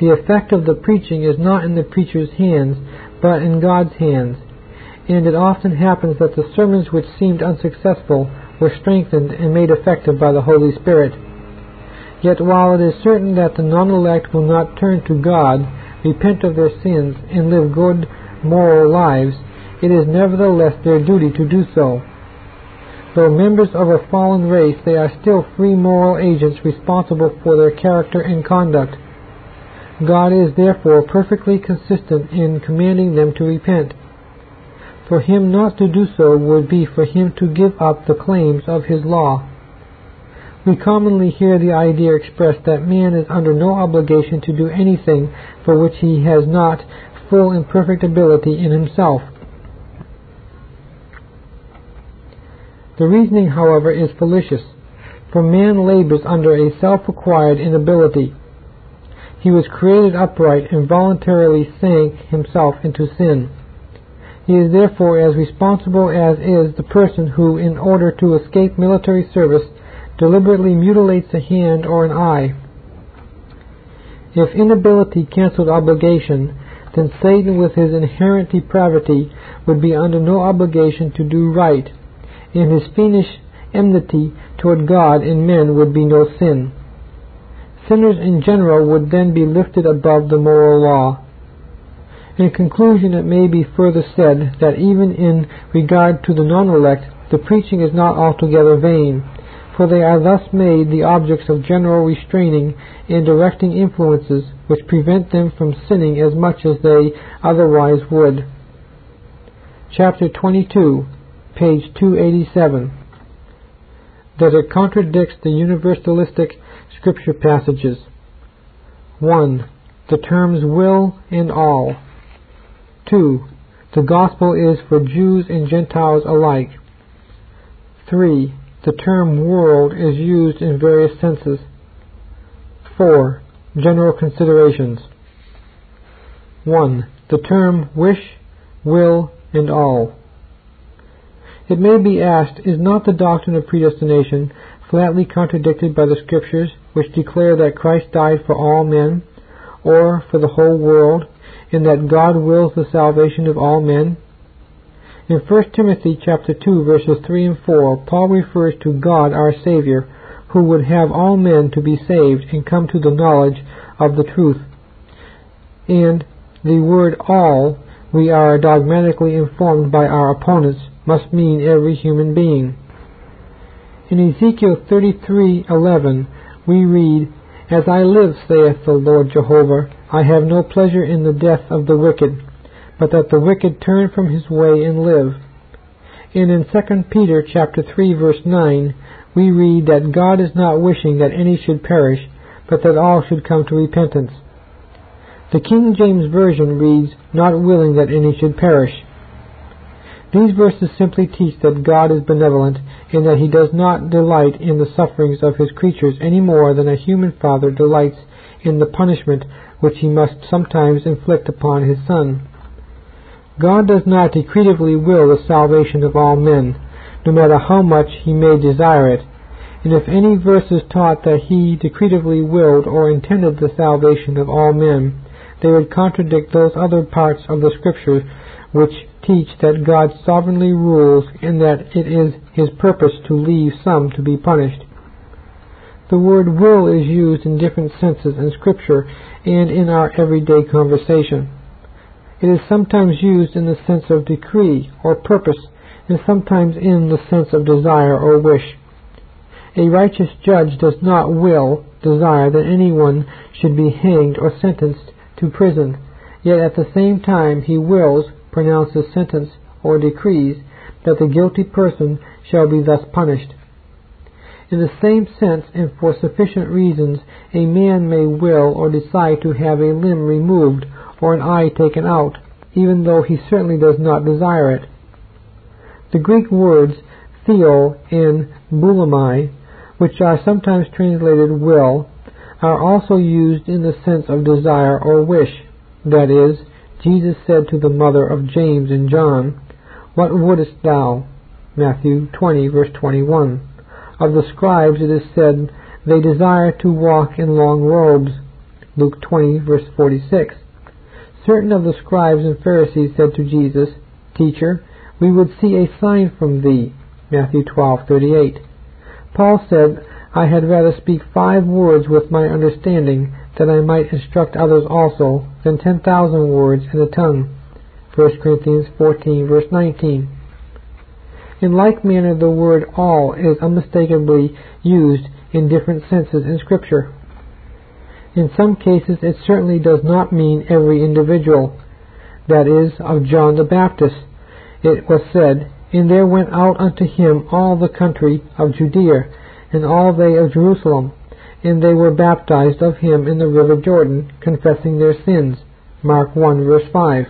The effect of the preaching is not in the preacher's hands, but in God's hands, and it often happens that the sermons which seemed unsuccessful were strengthened and made effective by the Holy Spirit. Yet while it is certain that the non-elect will not turn to God, repent of their sins, and live good moral lives, it is nevertheless their duty to do so. Though members of a fallen race, they are still free moral agents responsible for their character and conduct. God is therefore perfectly consistent in commanding them to repent. For him not to do so would be for him to give up the claims of his law. We commonly hear the idea expressed that man is under no obligation to do anything for which he has not full and perfect ability in himself. The reasoning, however, is fallacious, for man labors under a self-acquired inability. He was created upright and voluntarily sank himself into sin. He is therefore as responsible as is the person who, in order to escape military service, deliberately mutilates a hand or an eye. If inability canceled obligation, then Satan with his inherent depravity would be under no obligation to do right and his fiendish enmity toward God and men would be no sin. Sinners in general would then be lifted above the moral law. In conclusion, it may be further said that even in regard to the non-elect, the preaching is not altogether vain, for they are thus made the objects of general restraining and directing influences which prevent them from sinning as much as they otherwise would. Chapter 22 page 287, that it contradicts the universalistic scripture passages. 1. The terms will and all. 2. The gospel is for Jews and Gentiles alike. 3. The term world is used in various senses. 4. General considerations. 1. The term wish, will, and all. It may be asked, is not the doctrine of predestination flatly contradicted by the Scriptures, which declare that Christ died for all men, or for the whole world, and that God wills the salvation of all men? In 1 Timothy chapter 2 verses 3 and 4, Paul refers to God our Savior, who would have all men to be saved and come to the knowledge of the truth. And the word all, we are dogmatically informed by our opponents, must mean every human being. In Ezekiel 33:11 we read, As I live, saith the Lord Jehovah, I have no pleasure in the death of the wicked, but that the wicked turn from his way and live. And in 2 Peter chapter 3 verse 9 we read that God is not wishing that any should perish, but that all should come to repentance. The King James Version reads, Not willing that any should perish. These verses simply teach that God is benevolent and that he does not delight in the sufferings of his creatures any more than a human father delights in the punishment which he must sometimes inflict upon his son. God does not decretively will the salvation of all men, no matter how much he may desire it, and if any verses taught that he decretively willed or intended the salvation of all men, they would contradict those other parts of the Scriptures which teach that God sovereignly rules and that it is his purpose to leave some to be punished. The word will is used in different senses in Scripture and in our everyday conversation. It is sometimes used in the sense of decree or purpose, and sometimes in the sense of desire or wish. A righteous judge does not will, desire that anyone should be hanged or sentenced to prison, yet at the same time he wills pronounces sentence or decrees that the guilty person shall be thus punished. In the same sense and for sufficient reasons, a man may will or decide to have a limb removed or an eye taken out, even though he certainly does not desire it. The Greek words thelo and boulomai, which are sometimes translated will, are also used in the sense of desire or wish, that is, Jesus said to the mother of James and John, What wouldest thou? Matthew 20, verse 21. Of the scribes it is said, They desire to walk in long robes. Luke 20, verse 46. Certain of the scribes and Pharisees said to Jesus, Teacher, we would see a sign from thee. Matthew 12:38. Paul said, I had rather speak five words with my understanding that I might instruct others also than ten thousand words in the tongue. 1 Corinthians 14 verse 19. In like manner the word all is unmistakably used in different senses in Scripture. In some cases it certainly does not mean every individual. That is, of John the Baptist. It was said, And there went out unto him all the country of Judea, and all they of Jerusalem, and they were baptized of him in the river Jordan, confessing their sins. Mark 1 verse 5.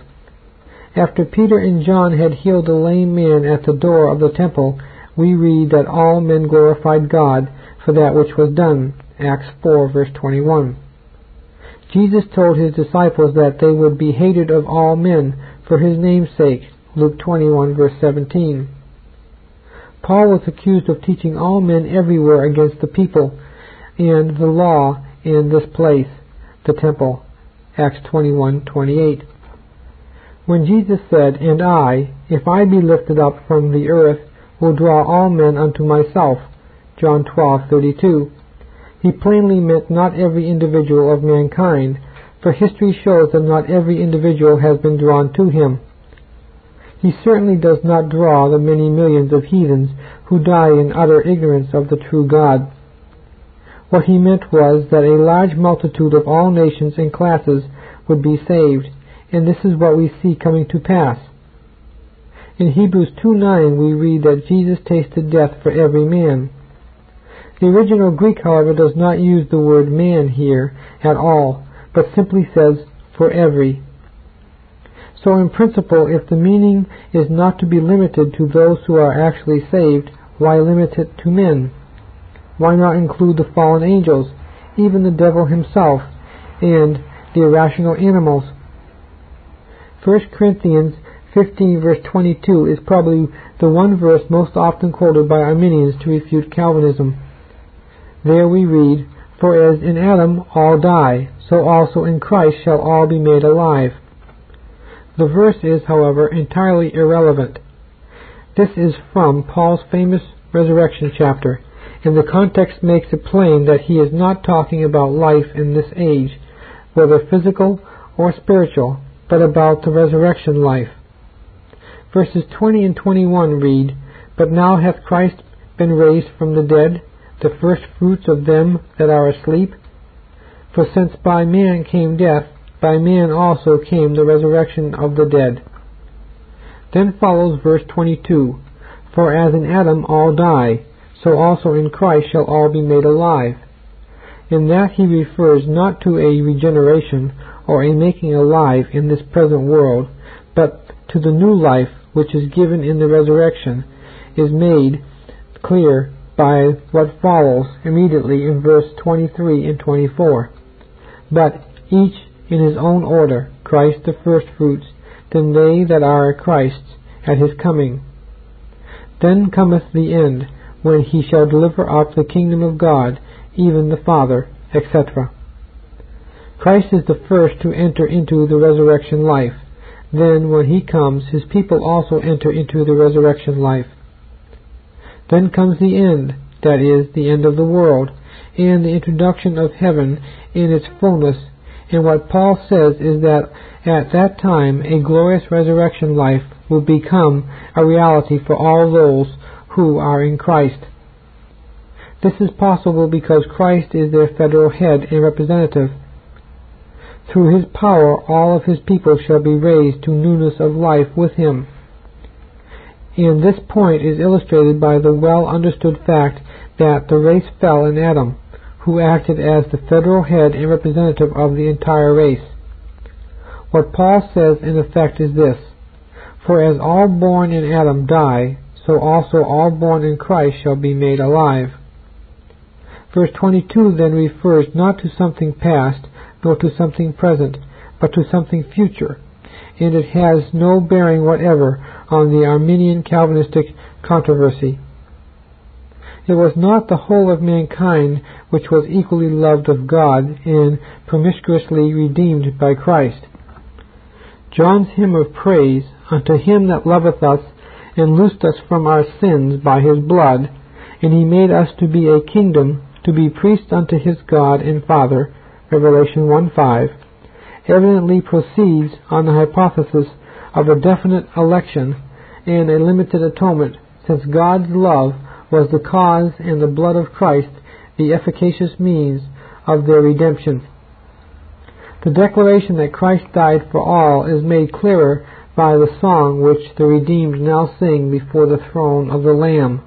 After Peter and John had healed the lame man at the door of the temple, we read that all men glorified God for that which was done. Acts 4 verse 21. Jesus told his disciples that they would be hated of all men for his name's sake. Luke 21 verse 17. Paul was accused of teaching all men everywhere against the people and the law in this place, the temple. Acts 21:28. When Jesus said, "And I, if I be lifted up from the earth, will draw all men unto myself," John 12:32, he plainly meant not every individual of mankind, for history shows that not every individual has been drawn to him. He certainly does not draw the many millions of heathens who die in utter ignorance of the true God. What he meant was that a large multitude of all nations and classes would be saved, and this is what we see coming to pass. In Hebrews 2:9 we read that Jesus tasted death for every man. The original Greek, however, does not use the word man here at all, but simply says for every. So in principle, if the meaning is not to be limited to those who are actually saved, why limit it to men? Why not include the fallen angels, even the devil himself, and the irrational animals? 1 Corinthians 15 verse 22 is probably the one verse most often quoted by Arminians to refute Calvinism. There we read, For as in Adam all die, so also in Christ shall all be made alive. The verse is, however, entirely irrelevant. This is from Paul's famous resurrection chapter, and the context makes it plain that he is not talking about life in this age, whether physical or spiritual, but about the resurrection life. Verses 20 and 21 read, But now hath Christ been raised from the dead, the first fruits of them that are asleep? For since by man came death, by man also came the resurrection of the dead. Then follows verse 22, For as in Adam all die, so also in Christ shall all be made alive. In that he refers not to a regeneration or a making alive in this present world, but to the new life which is given in the resurrection, is made clear by what follows immediately in verse 23 and 24. But each in his own order, Christ the firstfruits, then they that are Christ's at his coming. Then cometh the end, when he shall deliver up the kingdom of God, even the Father, etc. Christ is the first to enter into the resurrection life. Then, when he comes, his people also enter into the resurrection life. Then comes the end, that is, the end of the world, and the introduction of heaven in its fullness. And what Paul says is that at that time a glorious resurrection life will become a reality for all those who are in Christ. This is possible because Christ is their federal head and representative. Through his power, all of his people shall be raised to newness of life with him. And this point is illustrated by the well understood fact that the race fell in Adam, who acted as the federal head and representative of the entire race. What Paul says in effect is this For as all born in Adam die, so also all born in Christ shall be made alive. Verse 22 then refers not to something past, nor to something present, but to something future, and it has no bearing whatever on the Arminian Calvinistic controversy. It was not the whole of mankind which was equally loved of God and promiscuously redeemed by Christ. John's hymn of praise, Unto him that loveth us, and loosed us from our sins by his blood, and he made us to be a kingdom, to be priests unto his God and Father, Revelation 1 5, evidently proceeds on the hypothesis of a definite election and a limited atonement, since God's love was the cause and the blood of Christ the efficacious means of their redemption. The declaration that Christ died for all is made clearer by the song which the redeemed now sing before the throne of the Lamb.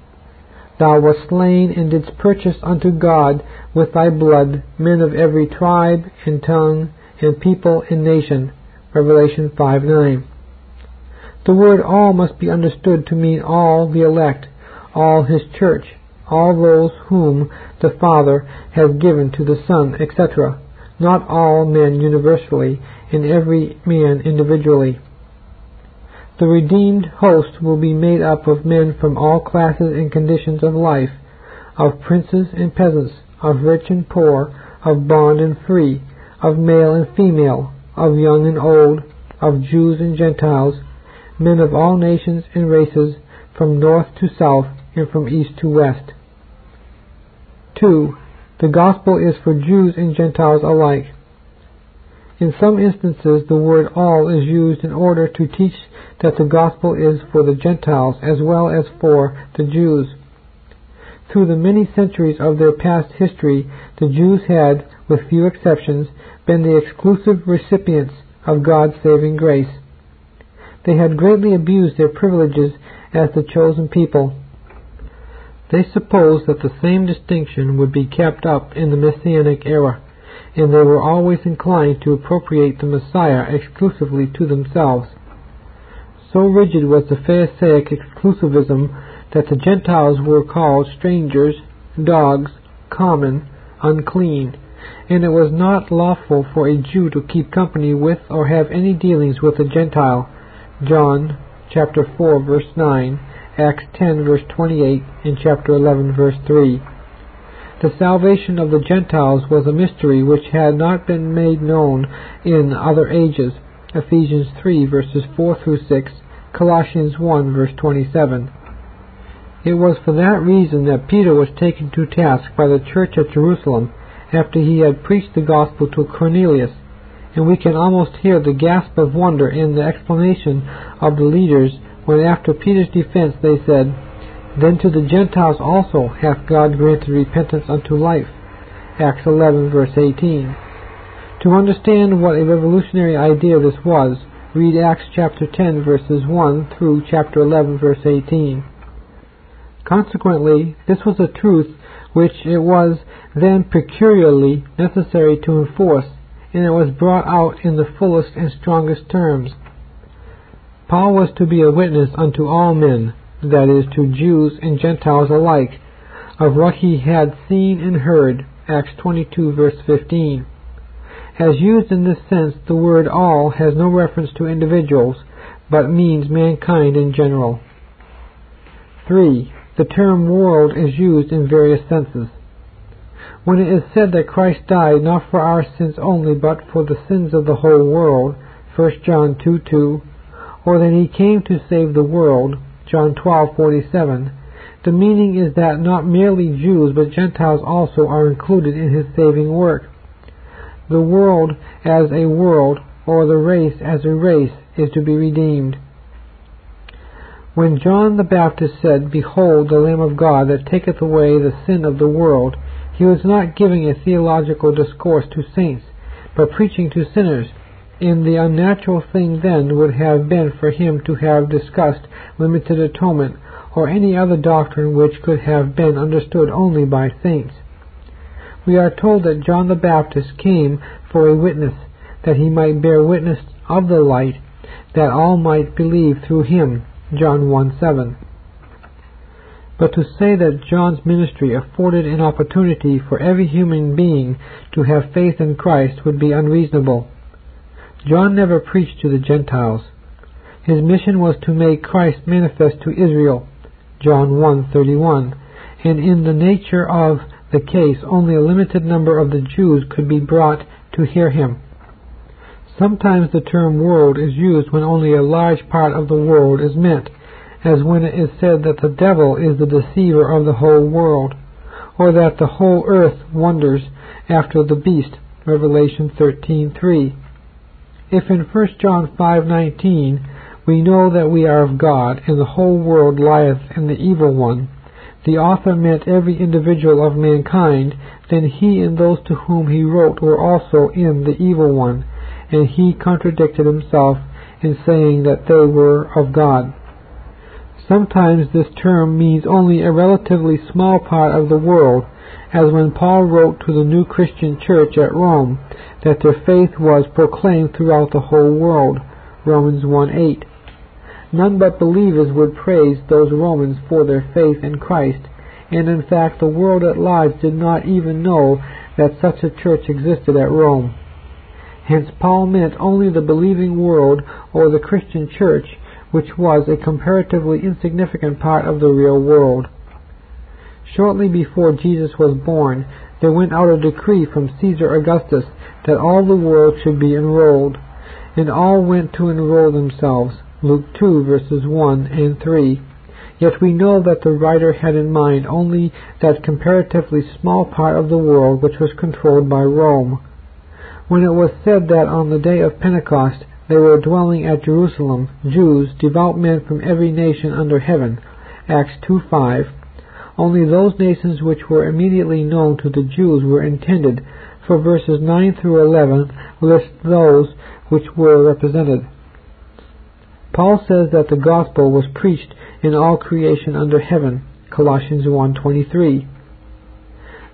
Thou wast slain and didst purchase unto God with thy blood men of every tribe and tongue and people and nation. Revelation 5 9. The word all must be understood to mean all the elect, all his church, all those whom the Father has given to the Son, etc., not all men universally, and every man individually. The redeemed host will be made up of men from all classes and conditions of life, of princes and peasants, of rich and poor, of bond and free, of male and female, of young and old, of Jews and Gentiles, men of all nations and races, from north to south and from east to west. 2. The gospel is for Jews and Gentiles alike. In some instances, the word all is used in order to teach that the gospel is for the Gentiles as well as for the Jews. Through the many centuries of their past history, the Jews had, with few exceptions, been the exclusive recipients of God's saving grace. They had greatly abused their privileges as the chosen people. They supposed that the same distinction would be kept up in the Messianic era, and they were always inclined to appropriate the Messiah exclusively to themselves. So rigid was the Pharisaic exclusivism that the Gentiles were called strangers, dogs, common, unclean, and it was not lawful for a Jew to keep company with or have any dealings with a Gentile. John chapter 4 verse 9, Acts 10 verse 28, and chapter 11 verse 3. The salvation of the Gentiles was a mystery which had not been made known in other ages. Ephesians 3 verses 4 through 6, Colossians 1 verse 27. It was for that reason that Peter was taken to task by the church at Jerusalem after he had preached the gospel to Cornelius and we can almost hear the gasp of wonder in the explanation of the leaders when after Peter's defense they said, Then to the Gentiles also hath God granted repentance unto life. Acts 11 verse 18. To understand what a revolutionary idea this was, read Acts chapter 10 verses 1 through chapter 11 verse 18. Consequently, this was a truth which it was then peculiarly necessary to enforce and it was brought out in the fullest and strongest terms. Paul was to be a witness unto all men, that is, to Jews and Gentiles alike, of what he had seen and heard. Acts 22 verse 15. As used in this sense, the word all has no reference to individuals, but means mankind in general. 3. The term world is used in various senses when it is said that Christ died not for our sins only, but for the sins of the whole world, 1 John 2 2, or that he came to save the world, John 12:47, the meaning is that not merely Jews but Gentiles also are included in his saving work. The world as a world, or the race as a race, is to be redeemed. When John the Baptist said, Behold the Lamb of God that taketh away the sin of the world, he was not giving a theological discourse to saints, but preaching to sinners, and the unnatural thing then would have been for him to have discussed limited atonement or any other doctrine which could have been understood only by saints. We are told that John the Baptist came for a witness, that he might bear witness of the light, that all might believe through him. John 1 7. But to say that John's ministry afforded an opportunity for every human being to have faith in Christ would be unreasonable. John never preached to the Gentiles. His mission was to make Christ manifest to Israel, John 1:31, and in the nature of the case only a limited number of the Jews could be brought to hear him. Sometimes the term world is used when only a large part of the world is meant, as when it is said that the devil is the deceiver of the whole world, or that the whole earth wonders after the beast, Revelation 13:3. If in 1 John 5:19 we know that we are of God, and the whole world lieth in the evil one, the author meant every individual of mankind, then he and those to whom he wrote were also in the evil one, and he contradicted himself in saying that they were of God. Sometimes this term means only a relatively small part of the world, as when Paul wrote to the new Christian church at Rome that their faith was proclaimed throughout the whole world. Romans 1:8. None but believers would praise those Romans for their faith in Christ, and in fact the world at large did not even know that such a church existed at Rome. Hence Paul meant only the believing world or the Christian church which was a comparatively insignificant part of the real world. Shortly before Jesus was born, there went out a decree from Caesar Augustus that all the world should be enrolled, and all went to enroll themselves. Luke 2 verses 1 and 3. Yet we know that the writer had in mind only that comparatively small part of the world which was controlled by Rome. When it was said that on the day of Pentecost they were dwelling at Jerusalem, Jews, devout men from every nation under heaven. Acts 2:5. Only those nations which were immediately known to the Jews were intended, for verses 9 through 11 list those which were represented. Paul says that the gospel was preached in all creation under heaven. Colossians 1:23.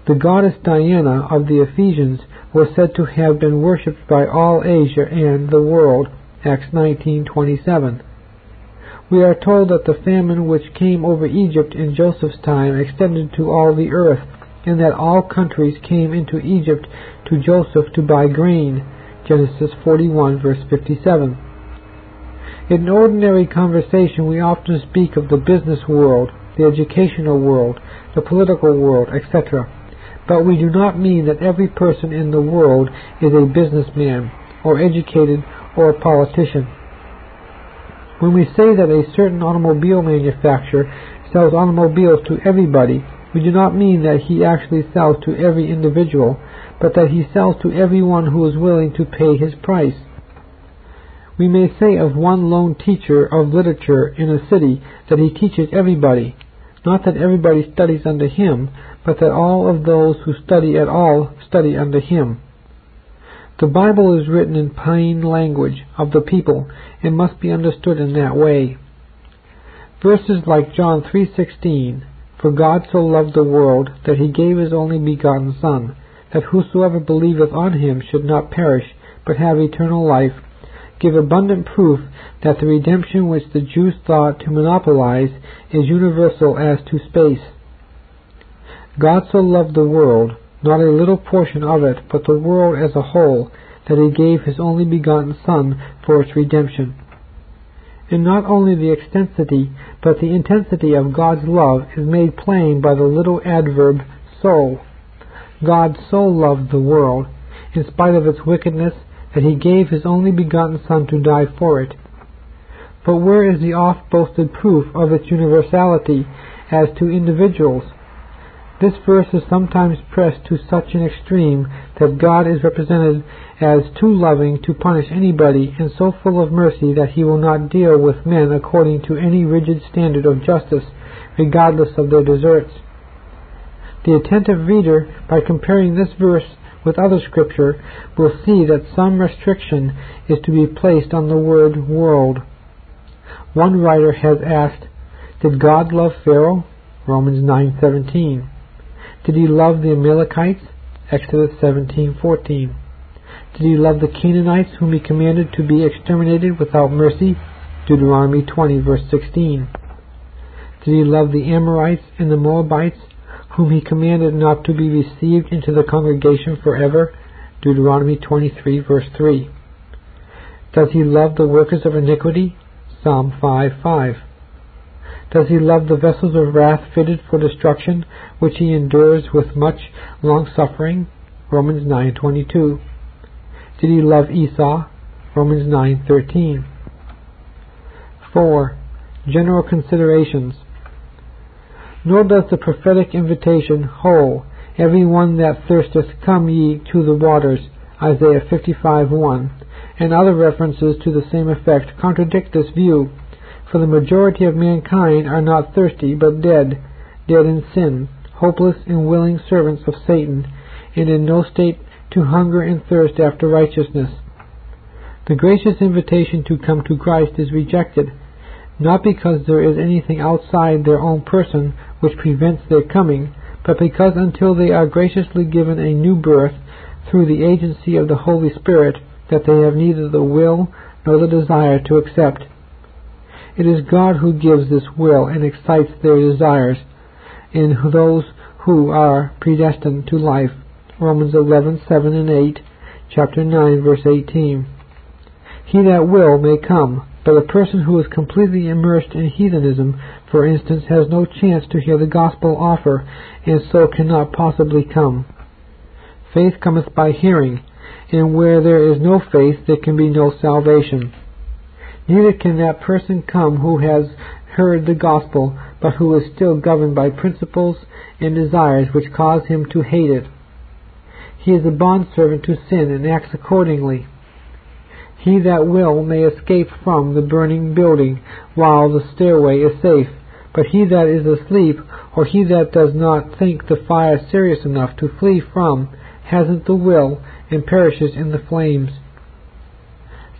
The goddess Diana of the Ephesians was said to have been worshipped by all Asia and the world. Acts 19:27. We are told that the famine which came over Egypt in Joseph's time extended to all the earth, and that all countries came into Egypt to Joseph to buy grain. Genesis 41 verse 57. In ordinary conversation we often speak of the business world, the educational world, the political world, etc. But we do not mean that every person in the world is a businessman, or educated, or a politician. When we say that a certain automobile manufacturer sells automobiles to everybody, we do not mean that he actually sells to every individual, but that he sells to everyone who is willing to pay his price. We may say of one lone teacher of literature in a city that he teaches everybody, not that everybody studies under him, but that all of those who study at all study under him. The Bible is written in plain language of the people and must be understood in that way. Verses like John 3:16, "For God so loved the world that he gave his only begotten son, that whosoever believeth on him should not perish, but have eternal life," give abundant proof that the redemption which the Jews thought to monopolize is universal as to space. God so loved the world, not a little portion of it, but the world as a whole, that he gave his only begotten Son for its redemption. And not only the extensity, but the intensity of God's love is made plain by the little adverb so. God so loved the world, in spite of its wickedness, that he gave his only begotten Son to die for it. But where is the oft boasted proof of its universality as to individuals? This verse is sometimes pressed to such an extreme that God is represented as too loving to punish anybody and so full of mercy that he will not deal with men according to any rigid standard of justice, regardless of their deserts. The attentive reader, by comparing this verse with other scripture, will see that some restriction is to be placed on the word world. One writer has asked, Did God love Pharaoh? Romans 9:17. Did he love the Amalekites? Exodus 17:14. Did he love the Canaanites whom he commanded to be exterminated without mercy? Deuteronomy 20 verse 16. Did he love the Amorites and the Moabites whom he commanded not to be received into the congregation forever? Deuteronomy 23 verse 3. Does he love the workers of iniquity? Psalm 5 5. Does he love the vessels of wrath fitted for destruction, which he endures with much long suffering? Romans 9:22. Did he love Esau? Romans 9:13. 4. General considerations. Nor does the prophetic invitation, Ho, every one that thirsteth, come ye to the waters, Isaiah 55:1, and other references to the same effect contradict this view, for the majority of mankind are not thirsty, but dead, dead in sin, hopeless and willing servants of Satan, and in no state to hunger and thirst after righteousness. The gracious invitation to come to Christ is rejected, not because there is anything outside their own person which prevents their coming, but because until they are graciously given a new birth through the agency of the Holy Spirit, that they have neither the will nor the desire to accept. It is God who gives this will and excites their desires in those who are predestined to life. Romans 11:7 and 8, chapter 9, verse 18. He that will may come, but a person who is completely immersed in heathenism, for instance, has no chance to hear the gospel offer, and so cannot possibly come. Faith cometh by hearing, and where there is no faith there can be no salvation. Neither can that person come who has heard the gospel, but who is still governed by principles and desires which cause him to hate it. He is a bondservant to sin and acts accordingly. He that will may escape from the burning building while the stairway is safe, but he that is asleep, or he that does not think the fire serious enough to flee from, hasn't the will and perishes in the flames.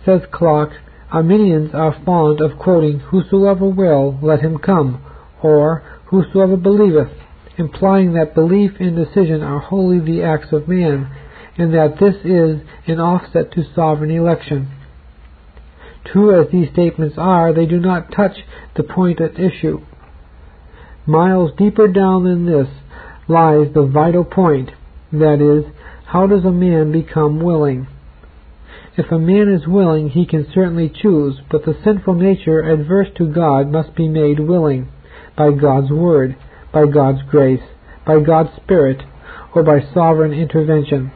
Says Clarke, Arminians are fond of quoting, Whosoever will, let him come, or Whosoever believeth, implying that belief and decision are wholly the acts of man, and that this is an offset to sovereign election. True as these statements are, they do not touch the point at issue. Miles deeper down than this lies the vital point, that is, how does a man become willing? If a man is willing, he can certainly choose, but the sinful nature adverse to God must be made willing by God's word, by God's grace, by God's Spirit, or by sovereign intervention.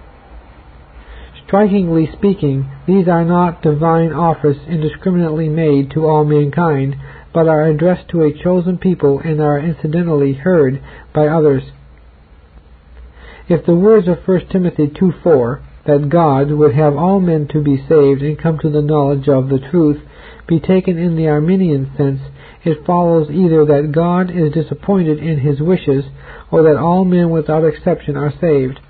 Strikingly speaking, these are not divine offers indiscriminately made to all mankind, but are addressed to a chosen people and are incidentally heard by others. If the words of 1 Timothy 2:4, that God would have all men to be saved and come to the knowledge of the truth, be taken in the Arminian sense, it follows either that God is disappointed in his wishes, or that all men without exception are saved.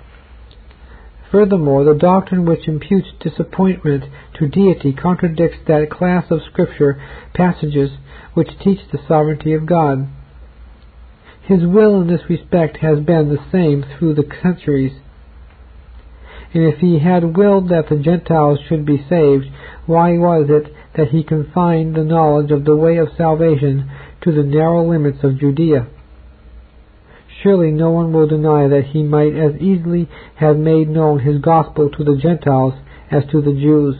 Furthermore, the doctrine which imputes disappointment to deity contradicts that class of Scripture passages which teach the sovereignty of God. His will in this respect has been the same through the centuries. And if he had willed that the Gentiles should be saved, why was it that he confined the knowledge of the way of salvation to the narrow limits of Judea? Surely no one will deny that he might as easily have made known his gospel to the Gentiles as to the Jews.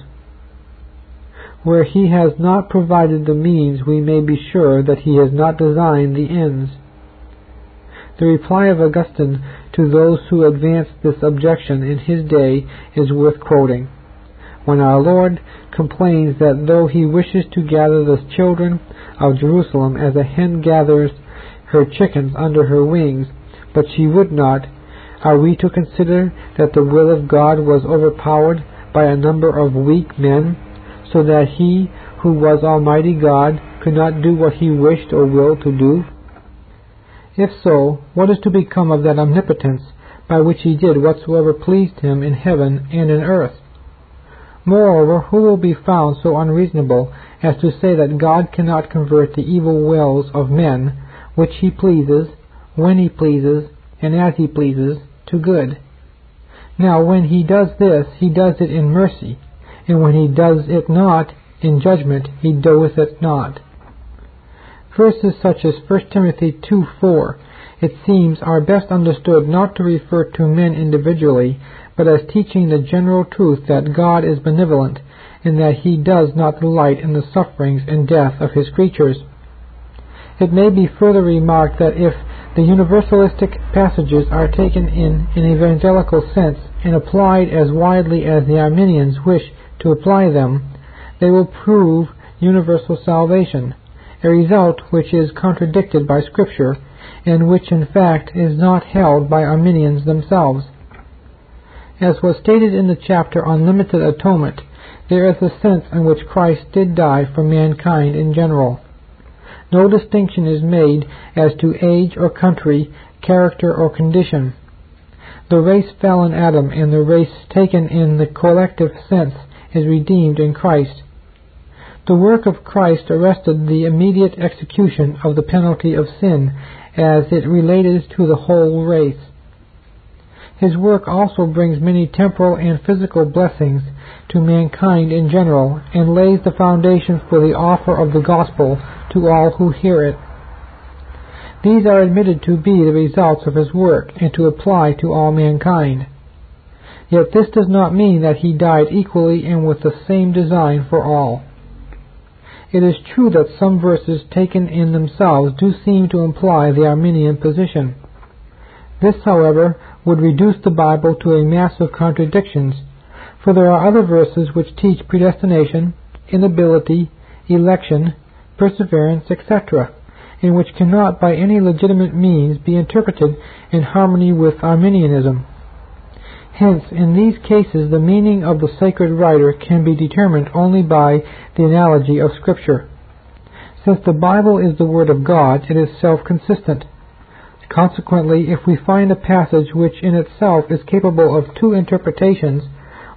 Where he has not provided the means, we may be sure that he has not designed the ends. The reply of Augustine to those who advanced this objection in his day is worth quoting. When our Lord complains that though he wishes to gather the children of Jerusalem as a hen gathers her chickens under her wings, but she would not, are we to consider that the will of God was overpowered by a number of weak men, so that he who was Almighty God could not do what he wished or willed to do? If so, what is to become of that omnipotence by which he did whatsoever pleased him in heaven and in earth? Moreover, who will be found so unreasonable as to say that God cannot convert the evil wills of men which he pleases, when he pleases, and as he pleases, to good. Now when he does this, he does it in mercy, and when he does it not, in judgment, he doeth it not. Verses such as 1 Timothy 2 4, it seems, are best understood not to refer to men individually, but as teaching the general truth that God is benevolent, and that he does not delight in the sufferings and death of his creatures. It may be further remarked that if the universalistic passages are taken in an evangelical sense and applied as widely as the Arminians wish to apply them, they will prove universal salvation, a result which is contradicted by Scripture, and which in fact is not held by Arminians themselves. As was stated in the chapter on limited atonement, there is a sense in which Christ did die for mankind in general. No distinction is made as to age or country, character or condition. The race fell in Adam, and the race taken in the collective sense is redeemed in Christ. The work of Christ arrested the immediate execution of the penalty of sin as it related to the whole race. His work also brings many temporal and physical blessings to mankind in general and lays the foundation for the offer of the gospel to all who hear it. These are admitted to be the results of his work and to apply to all mankind. Yet this does not mean that he died equally and with the same design for all. It is true that some verses taken in themselves do seem to imply the Arminian position. This, however, would reduce the Bible to a mass of contradictions, for there are other verses which teach predestination, inability, election, perseverance, etc., and which cannot by any legitimate means be interpreted in harmony with Arminianism. Hence, in these cases, the meaning of the sacred writer can be determined only by the analogy of Scripture. Since the Bible is the Word of God, it is self-consistent. Consequently, if we find a passage which in itself is capable of two interpretations,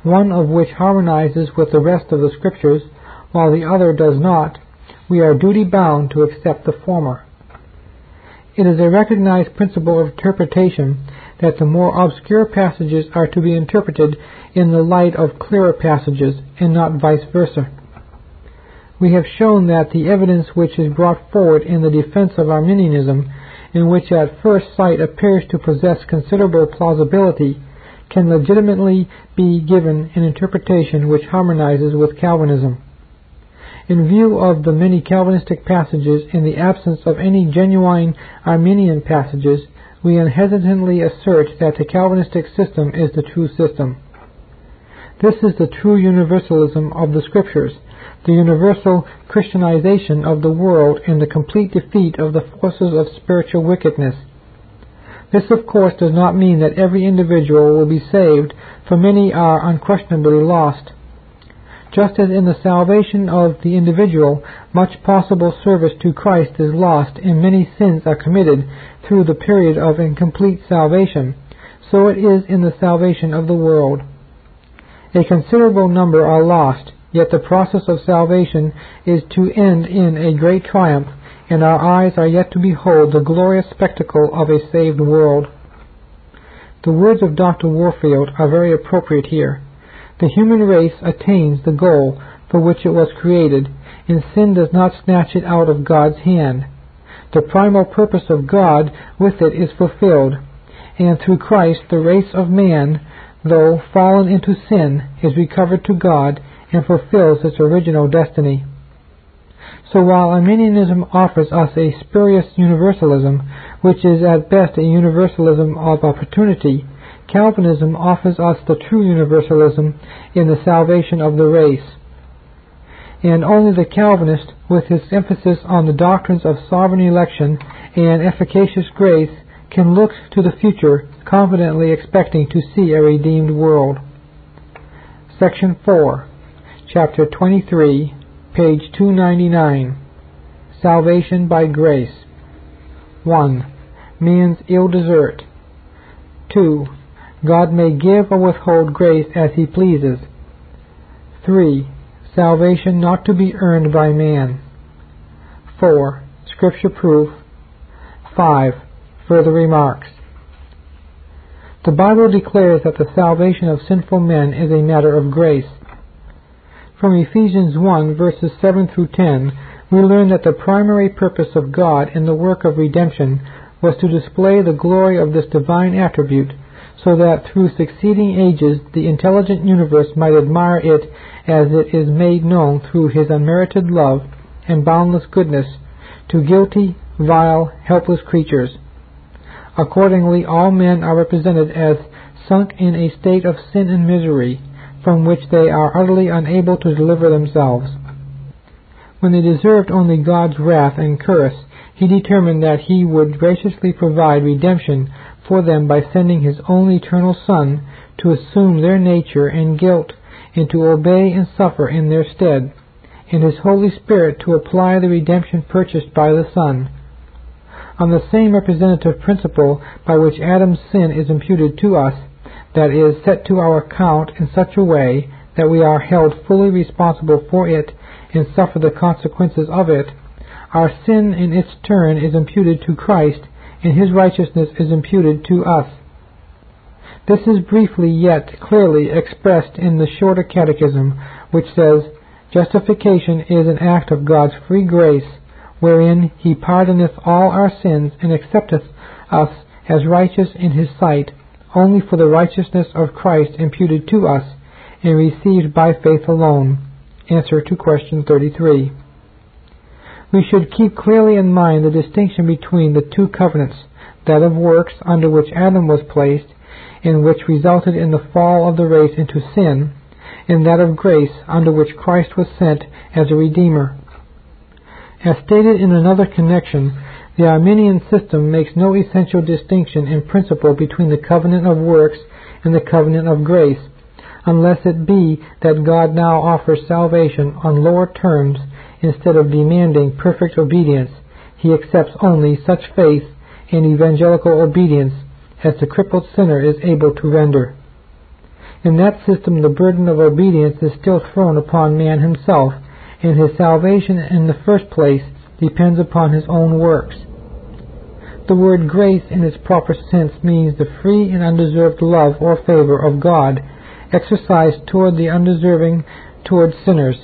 one of which harmonizes with the rest of the Scriptures, while the other does not, we are duty bound to accept the former. It is a recognized principle of interpretation that the more obscure passages are to be interpreted in the light of clearer passages, and not vice versa. We have shown that the evidence which is brought forward in the defense of Arminianism, and which at first sight appears to possess considerable plausibility, can legitimately be given an interpretation which harmonizes with Calvinism. In view of the many Calvinistic passages and the absence of any genuine Arminian passages, we unhesitatingly assert that the Calvinistic system is the true system. This is the true universalism of the Scriptures, the universal Christianization of the world, and the complete defeat of the forces of spiritual wickedness. This, of course, does not mean that every individual will be saved, for many are unquestionably lost. Just as in the salvation of the individual, much possible service to Christ is lost and many sins are committed through the period of incomplete salvation, so it is in the salvation of the world. A considerable number are lost, yet the process of salvation is to end in a great triumph, and our eyes are yet to behold the glorious spectacle of a saved world. The words of Dr. Warfield are very appropriate here. The human race attains the goal for which it was created, and sin does not snatch it out of God's hand. The primal purpose of God with it is fulfilled, and through Christ the race of man, though fallen into sin, is recovered to God and fulfills its original destiny. So while Arminianism offers us a spurious universalism, which is at best a universalism of opportunity, Calvinism offers us the true universalism in the salvation of the race. And only the Calvinist, with his emphasis on the doctrines of sovereign election and efficacious grace, can look to the future confidently expecting to see a redeemed world. Section 4, Chapter 23, page 299. Salvation by Grace. 1. Man's ill desert. 2. God may give or withhold grace as he pleases. 3. Salvation not to be earned by man. 4. Scripture proof. 5. Further remarks. The Bible declares that the salvation of sinful men is a matter of grace. From Ephesians 1 verses 7 through 10, we learn that the primary purpose of God in the work of redemption was to display the glory of this divine attribute so that through succeeding ages the intelligent universe might admire it as it is made known through his unmerited love and boundless goodness to guilty, vile, helpless creatures. Accordingly, all men are represented as sunk in a state of sin and misery, from which they are utterly unable to deliver themselves. When they deserved only God's wrath and curse, he determined that he would graciously provide redemption for them by sending his only eternal Son to assume their nature and guilt and to obey and suffer in their stead, and his Holy Spirit to apply the redemption purchased by the Son. On the same representative principle by which Adam's sin is imputed to us, that is, set to our account in such a way that we are held fully responsible for it and suffer the consequences of it, our sin in its turn is imputed to Christ, and his righteousness is imputed to us. This is briefly yet clearly expressed in the Shorter Catechism, which says, Justification is an act of God's free grace, wherein he pardoneth all our sins and accepteth us as righteous in his sight, only for the righteousness of Christ imputed to us and received by faith alone. Answer to question 33 we should keep clearly in mind the distinction between the two covenants, that of works under which Adam was placed, and which resulted in the fall of the race into sin, and that of grace under which Christ was sent as a Redeemer. As stated in another connection, the Arminian system makes no essential distinction in principle between the covenant of works and the covenant of grace, unless it be that God now offers salvation on lower terms instead of demanding perfect obedience, he accepts only such faith and evangelical obedience as the crippled sinner is able to render. In that system, the burden of obedience is still thrown upon man himself, and his salvation in the first place depends upon his own works. The word grace in its proper sense means the free and undeserved love or favor of God exercised toward the undeserving toward sinners.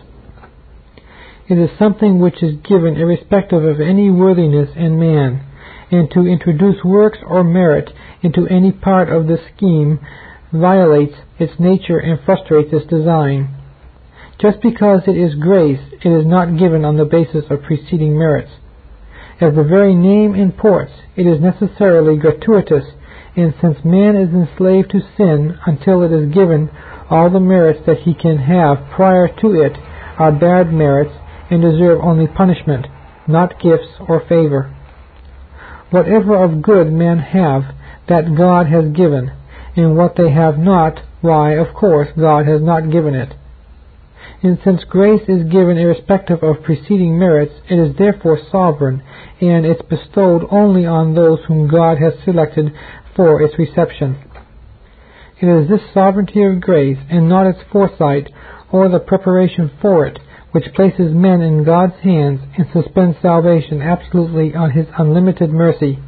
It is something which is given irrespective of any worthiness in man, and to introduce works or merit into any part of the scheme violates its nature and frustrates its design. Just because it is grace, it is not given on the basis of preceding merits. As the very name imports, it is necessarily gratuitous, and since man is enslaved to sin until it is given, all the merits that he can have prior to it are bad merits and deserve only punishment, not gifts or favor. Whatever of good men have, that God has given, and what they have not, why, of course, God has not given it. And since grace is given irrespective of preceding merits, it is therefore sovereign, and it's bestowed only on those whom God has selected for its reception. It is this sovereignty of grace, and not its foresight or the preparation for it, which places men in God's hands and suspends salvation absolutely on His unlimited mercy.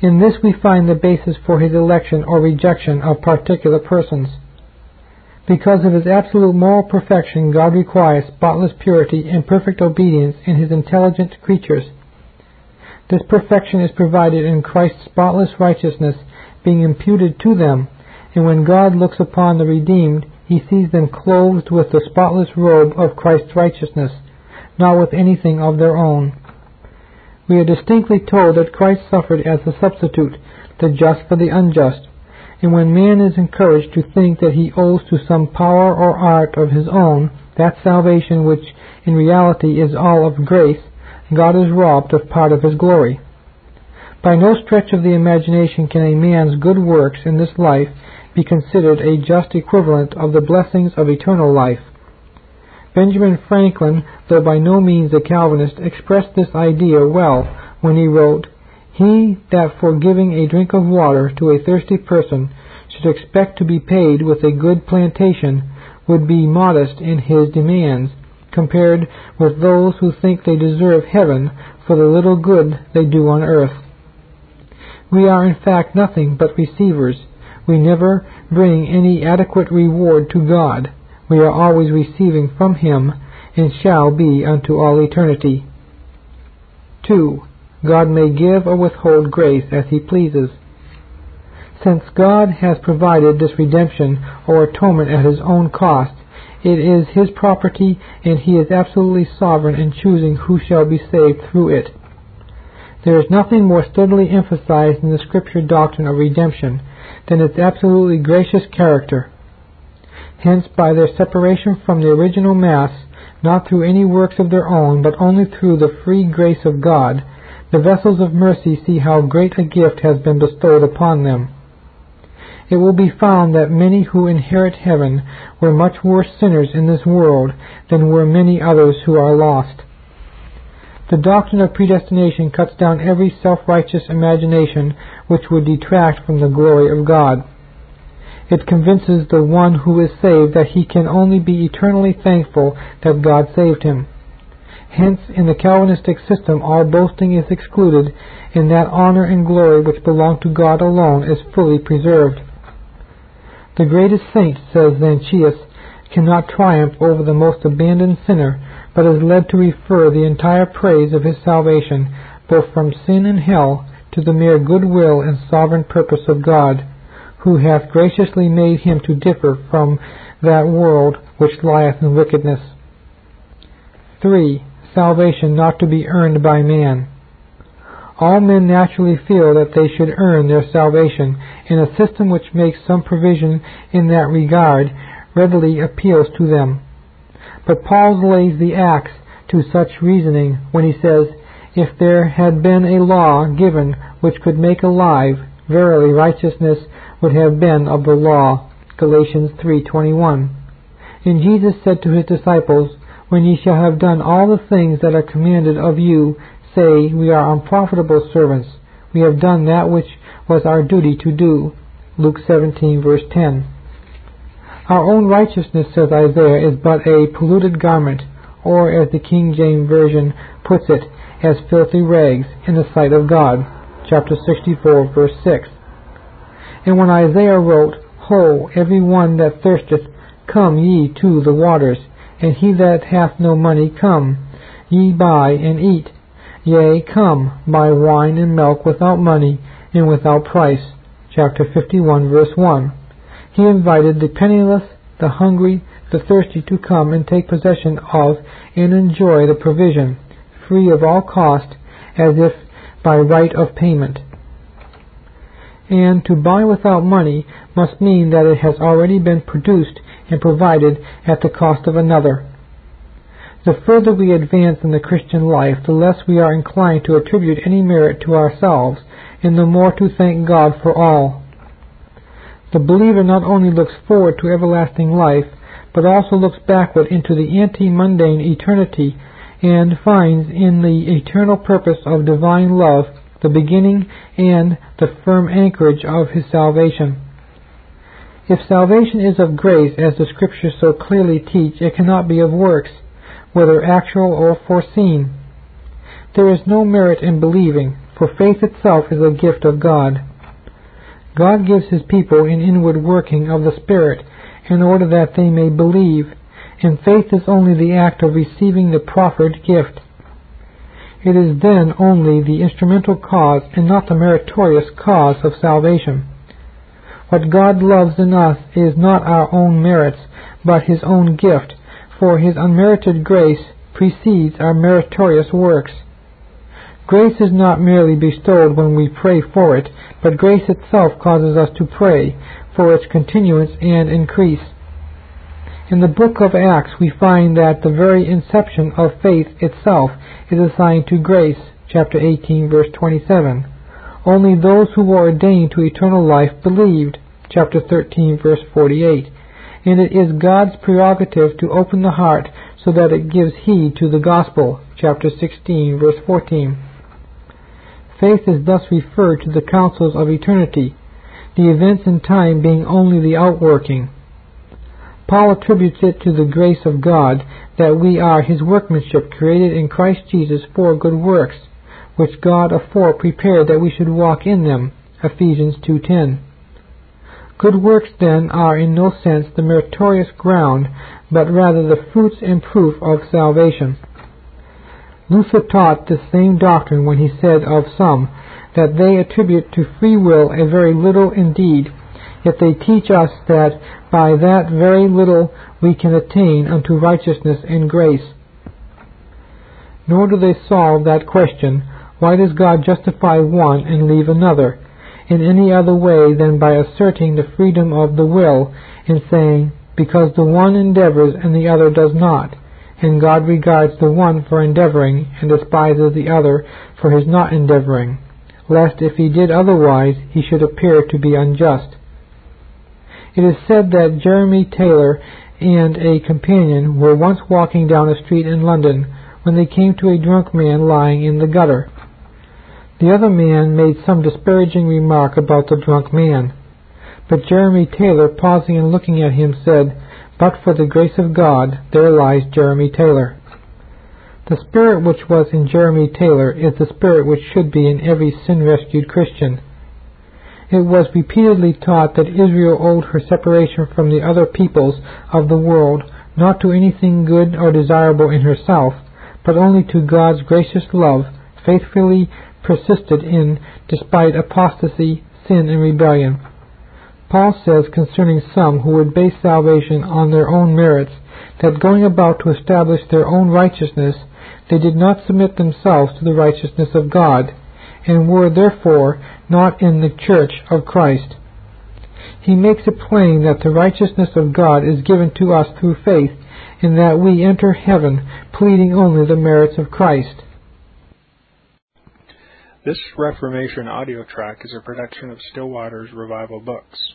In this we find the basis for His election or rejection of particular persons. Because of His absolute moral perfection, God requires spotless purity and perfect obedience in His intelligent creatures. This perfection is provided in Christ's spotless righteousness being imputed to them, and when God looks upon the redeemed, he sees them clothed with the spotless robe of Christ's righteousness, not with anything of their own. We are distinctly told that Christ suffered as a substitute, the just for the unjust, and when man is encouraged to think that he owes to some power or art of his own that salvation which in reality is all of grace, God is robbed of part of his glory. By no stretch of the imagination can a man's good works in this life be considered a just equivalent of the blessings of eternal life. Benjamin Franklin, though by no means a Calvinist, expressed this idea well when he wrote, He that for giving a drink of water to a thirsty person should expect to be paid with a good plantation would be modest in his demands compared with those who think they deserve heaven for the little good they do on earth. We are in fact nothing but receivers we never bring any adequate reward to God. We are always receiving from Him and shall be unto all eternity. 2. God may give or withhold grace as He pleases. Since God has provided this redemption or atonement at His own cost, it is His property and He is absolutely sovereign in choosing who shall be saved through it. There is nothing more steadily emphasized in the Scripture doctrine of redemption than its absolutely gracious character. Hence, by their separation from the original mass, not through any works of their own, but only through the free grace of God, the vessels of mercy see how great a gift has been bestowed upon them. It will be found that many who inherit heaven were much worse sinners in this world than were many others who are lost. The doctrine of predestination cuts down every self-righteous imagination which would detract from the glory of God. It convinces the one who is saved that he can only be eternally thankful that God saved him. Hence, in the Calvinistic system, all boasting is excluded, and that honor and glory which belong to God alone is fully preserved. The greatest saint, says Zanchius, cannot triumph over the most abandoned sinner, but is led to refer the entire praise of his salvation, both from sin and hell, to the mere good will and sovereign purpose of God, who hath graciously made him to differ from that world which lieth in wickedness. 3. Salvation not to be earned by man. All men naturally feel that they should earn their salvation, and a system which makes some provision in that regard readily appeals to them. But Paul lays the axe to such reasoning when he says, If there had been a law given which could make alive, verily righteousness would have been of the law. Galatians 3:21. And Jesus said to his disciples, When ye shall have done all the things that are commanded of you, say, We are unprofitable servants. We have done that which was our duty to do. Luke 17 verse 10. Our own righteousness, says Isaiah, is but a polluted garment, or as the King James Version puts it, as filthy rags in the sight of God. Chapter 64, verse 6. And when Isaiah wrote, Ho, every one that thirsteth, come ye to the waters, and he that hath no money, come, ye buy and eat. Yea, come, buy wine and milk without money and without price. Chapter 51, verse 1 he invited the penniless, the hungry, the thirsty to come and take possession of and enjoy the provision, free of all cost, as if by right of payment. And to buy without money must mean that it has already been produced and provided at the cost of another. The further we advance in the Christian life, the less we are inclined to attribute any merit to ourselves, and the more to thank God for all. The believer not only looks forward to everlasting life, but also looks backward into the ante-mundane eternity and finds in the eternal purpose of divine love the beginning and the firm anchorage of his salvation. If salvation is of grace, as the Scriptures so clearly teach, it cannot be of works, whether actual or foreseen. There is no merit in believing, for faith itself is a gift of God. God gives his people an inward working of the Spirit in order that they may believe, and faith is only the act of receiving the proffered gift. It is then only the instrumental cause and not the meritorious cause of salvation. What God loves in us is not our own merits, but his own gift, for his unmerited grace precedes our meritorious works. Grace is not merely bestowed when we pray for it, but grace itself causes us to pray for its continuance and increase. In the book of Acts, we find that the very inception of faith itself is assigned to grace, chapter 18, verse 27. Only those who were ordained to eternal life believed, chapter 13, verse 48. And it is God's prerogative to open the heart so that it gives heed to the gospel, chapter 16, verse 14. Faith is thus referred to the counsels of eternity, the events in time being only the outworking. Paul attributes it to the grace of God that we are his workmanship created in Christ Jesus for good works, which God afore prepared that we should walk in them. Ephesians 2.10 Good works then are in no sense the meritorious ground, but rather the fruits and proof of salvation. Luther taught the same doctrine when he said of some that they attribute to free will a very little indeed, yet they teach us that by that very little we can attain unto righteousness and grace. Nor do they solve that question, Why does God justify one and leave another in any other way than by asserting the freedom of the will in saying, Because the one endeavors and the other does not, and God regards the one for endeavoring and despises the other for his not endeavoring, lest if he did otherwise he should appear to be unjust. It is said that Jeremy Taylor and a companion were once walking down a street in London when they came to a drunk man lying in the gutter. The other man made some disparaging remark about the drunk man, but Jeremy Taylor, pausing and looking at him, said, But for the grace of God, there lies Jeremy Taylor. The spirit which was in Jeremy Taylor is the spirit which should be in every sin-rescued Christian. It was repeatedly taught that Israel owed her separation from the other peoples of the world not to anything good or desirable in herself, but only to God's gracious love, faithfully persisted in despite apostasy, sin, and rebellion. Paul says concerning some who would base salvation on their own merits, that going about to establish their own righteousness, they did not submit themselves to the righteousness of God, and were therefore not in the church of Christ. He makes it plain that the righteousness of God is given to us through faith, and that we enter heaven pleading only the merits of Christ. This Reformation audio track is a production of Still Waters Revival Books.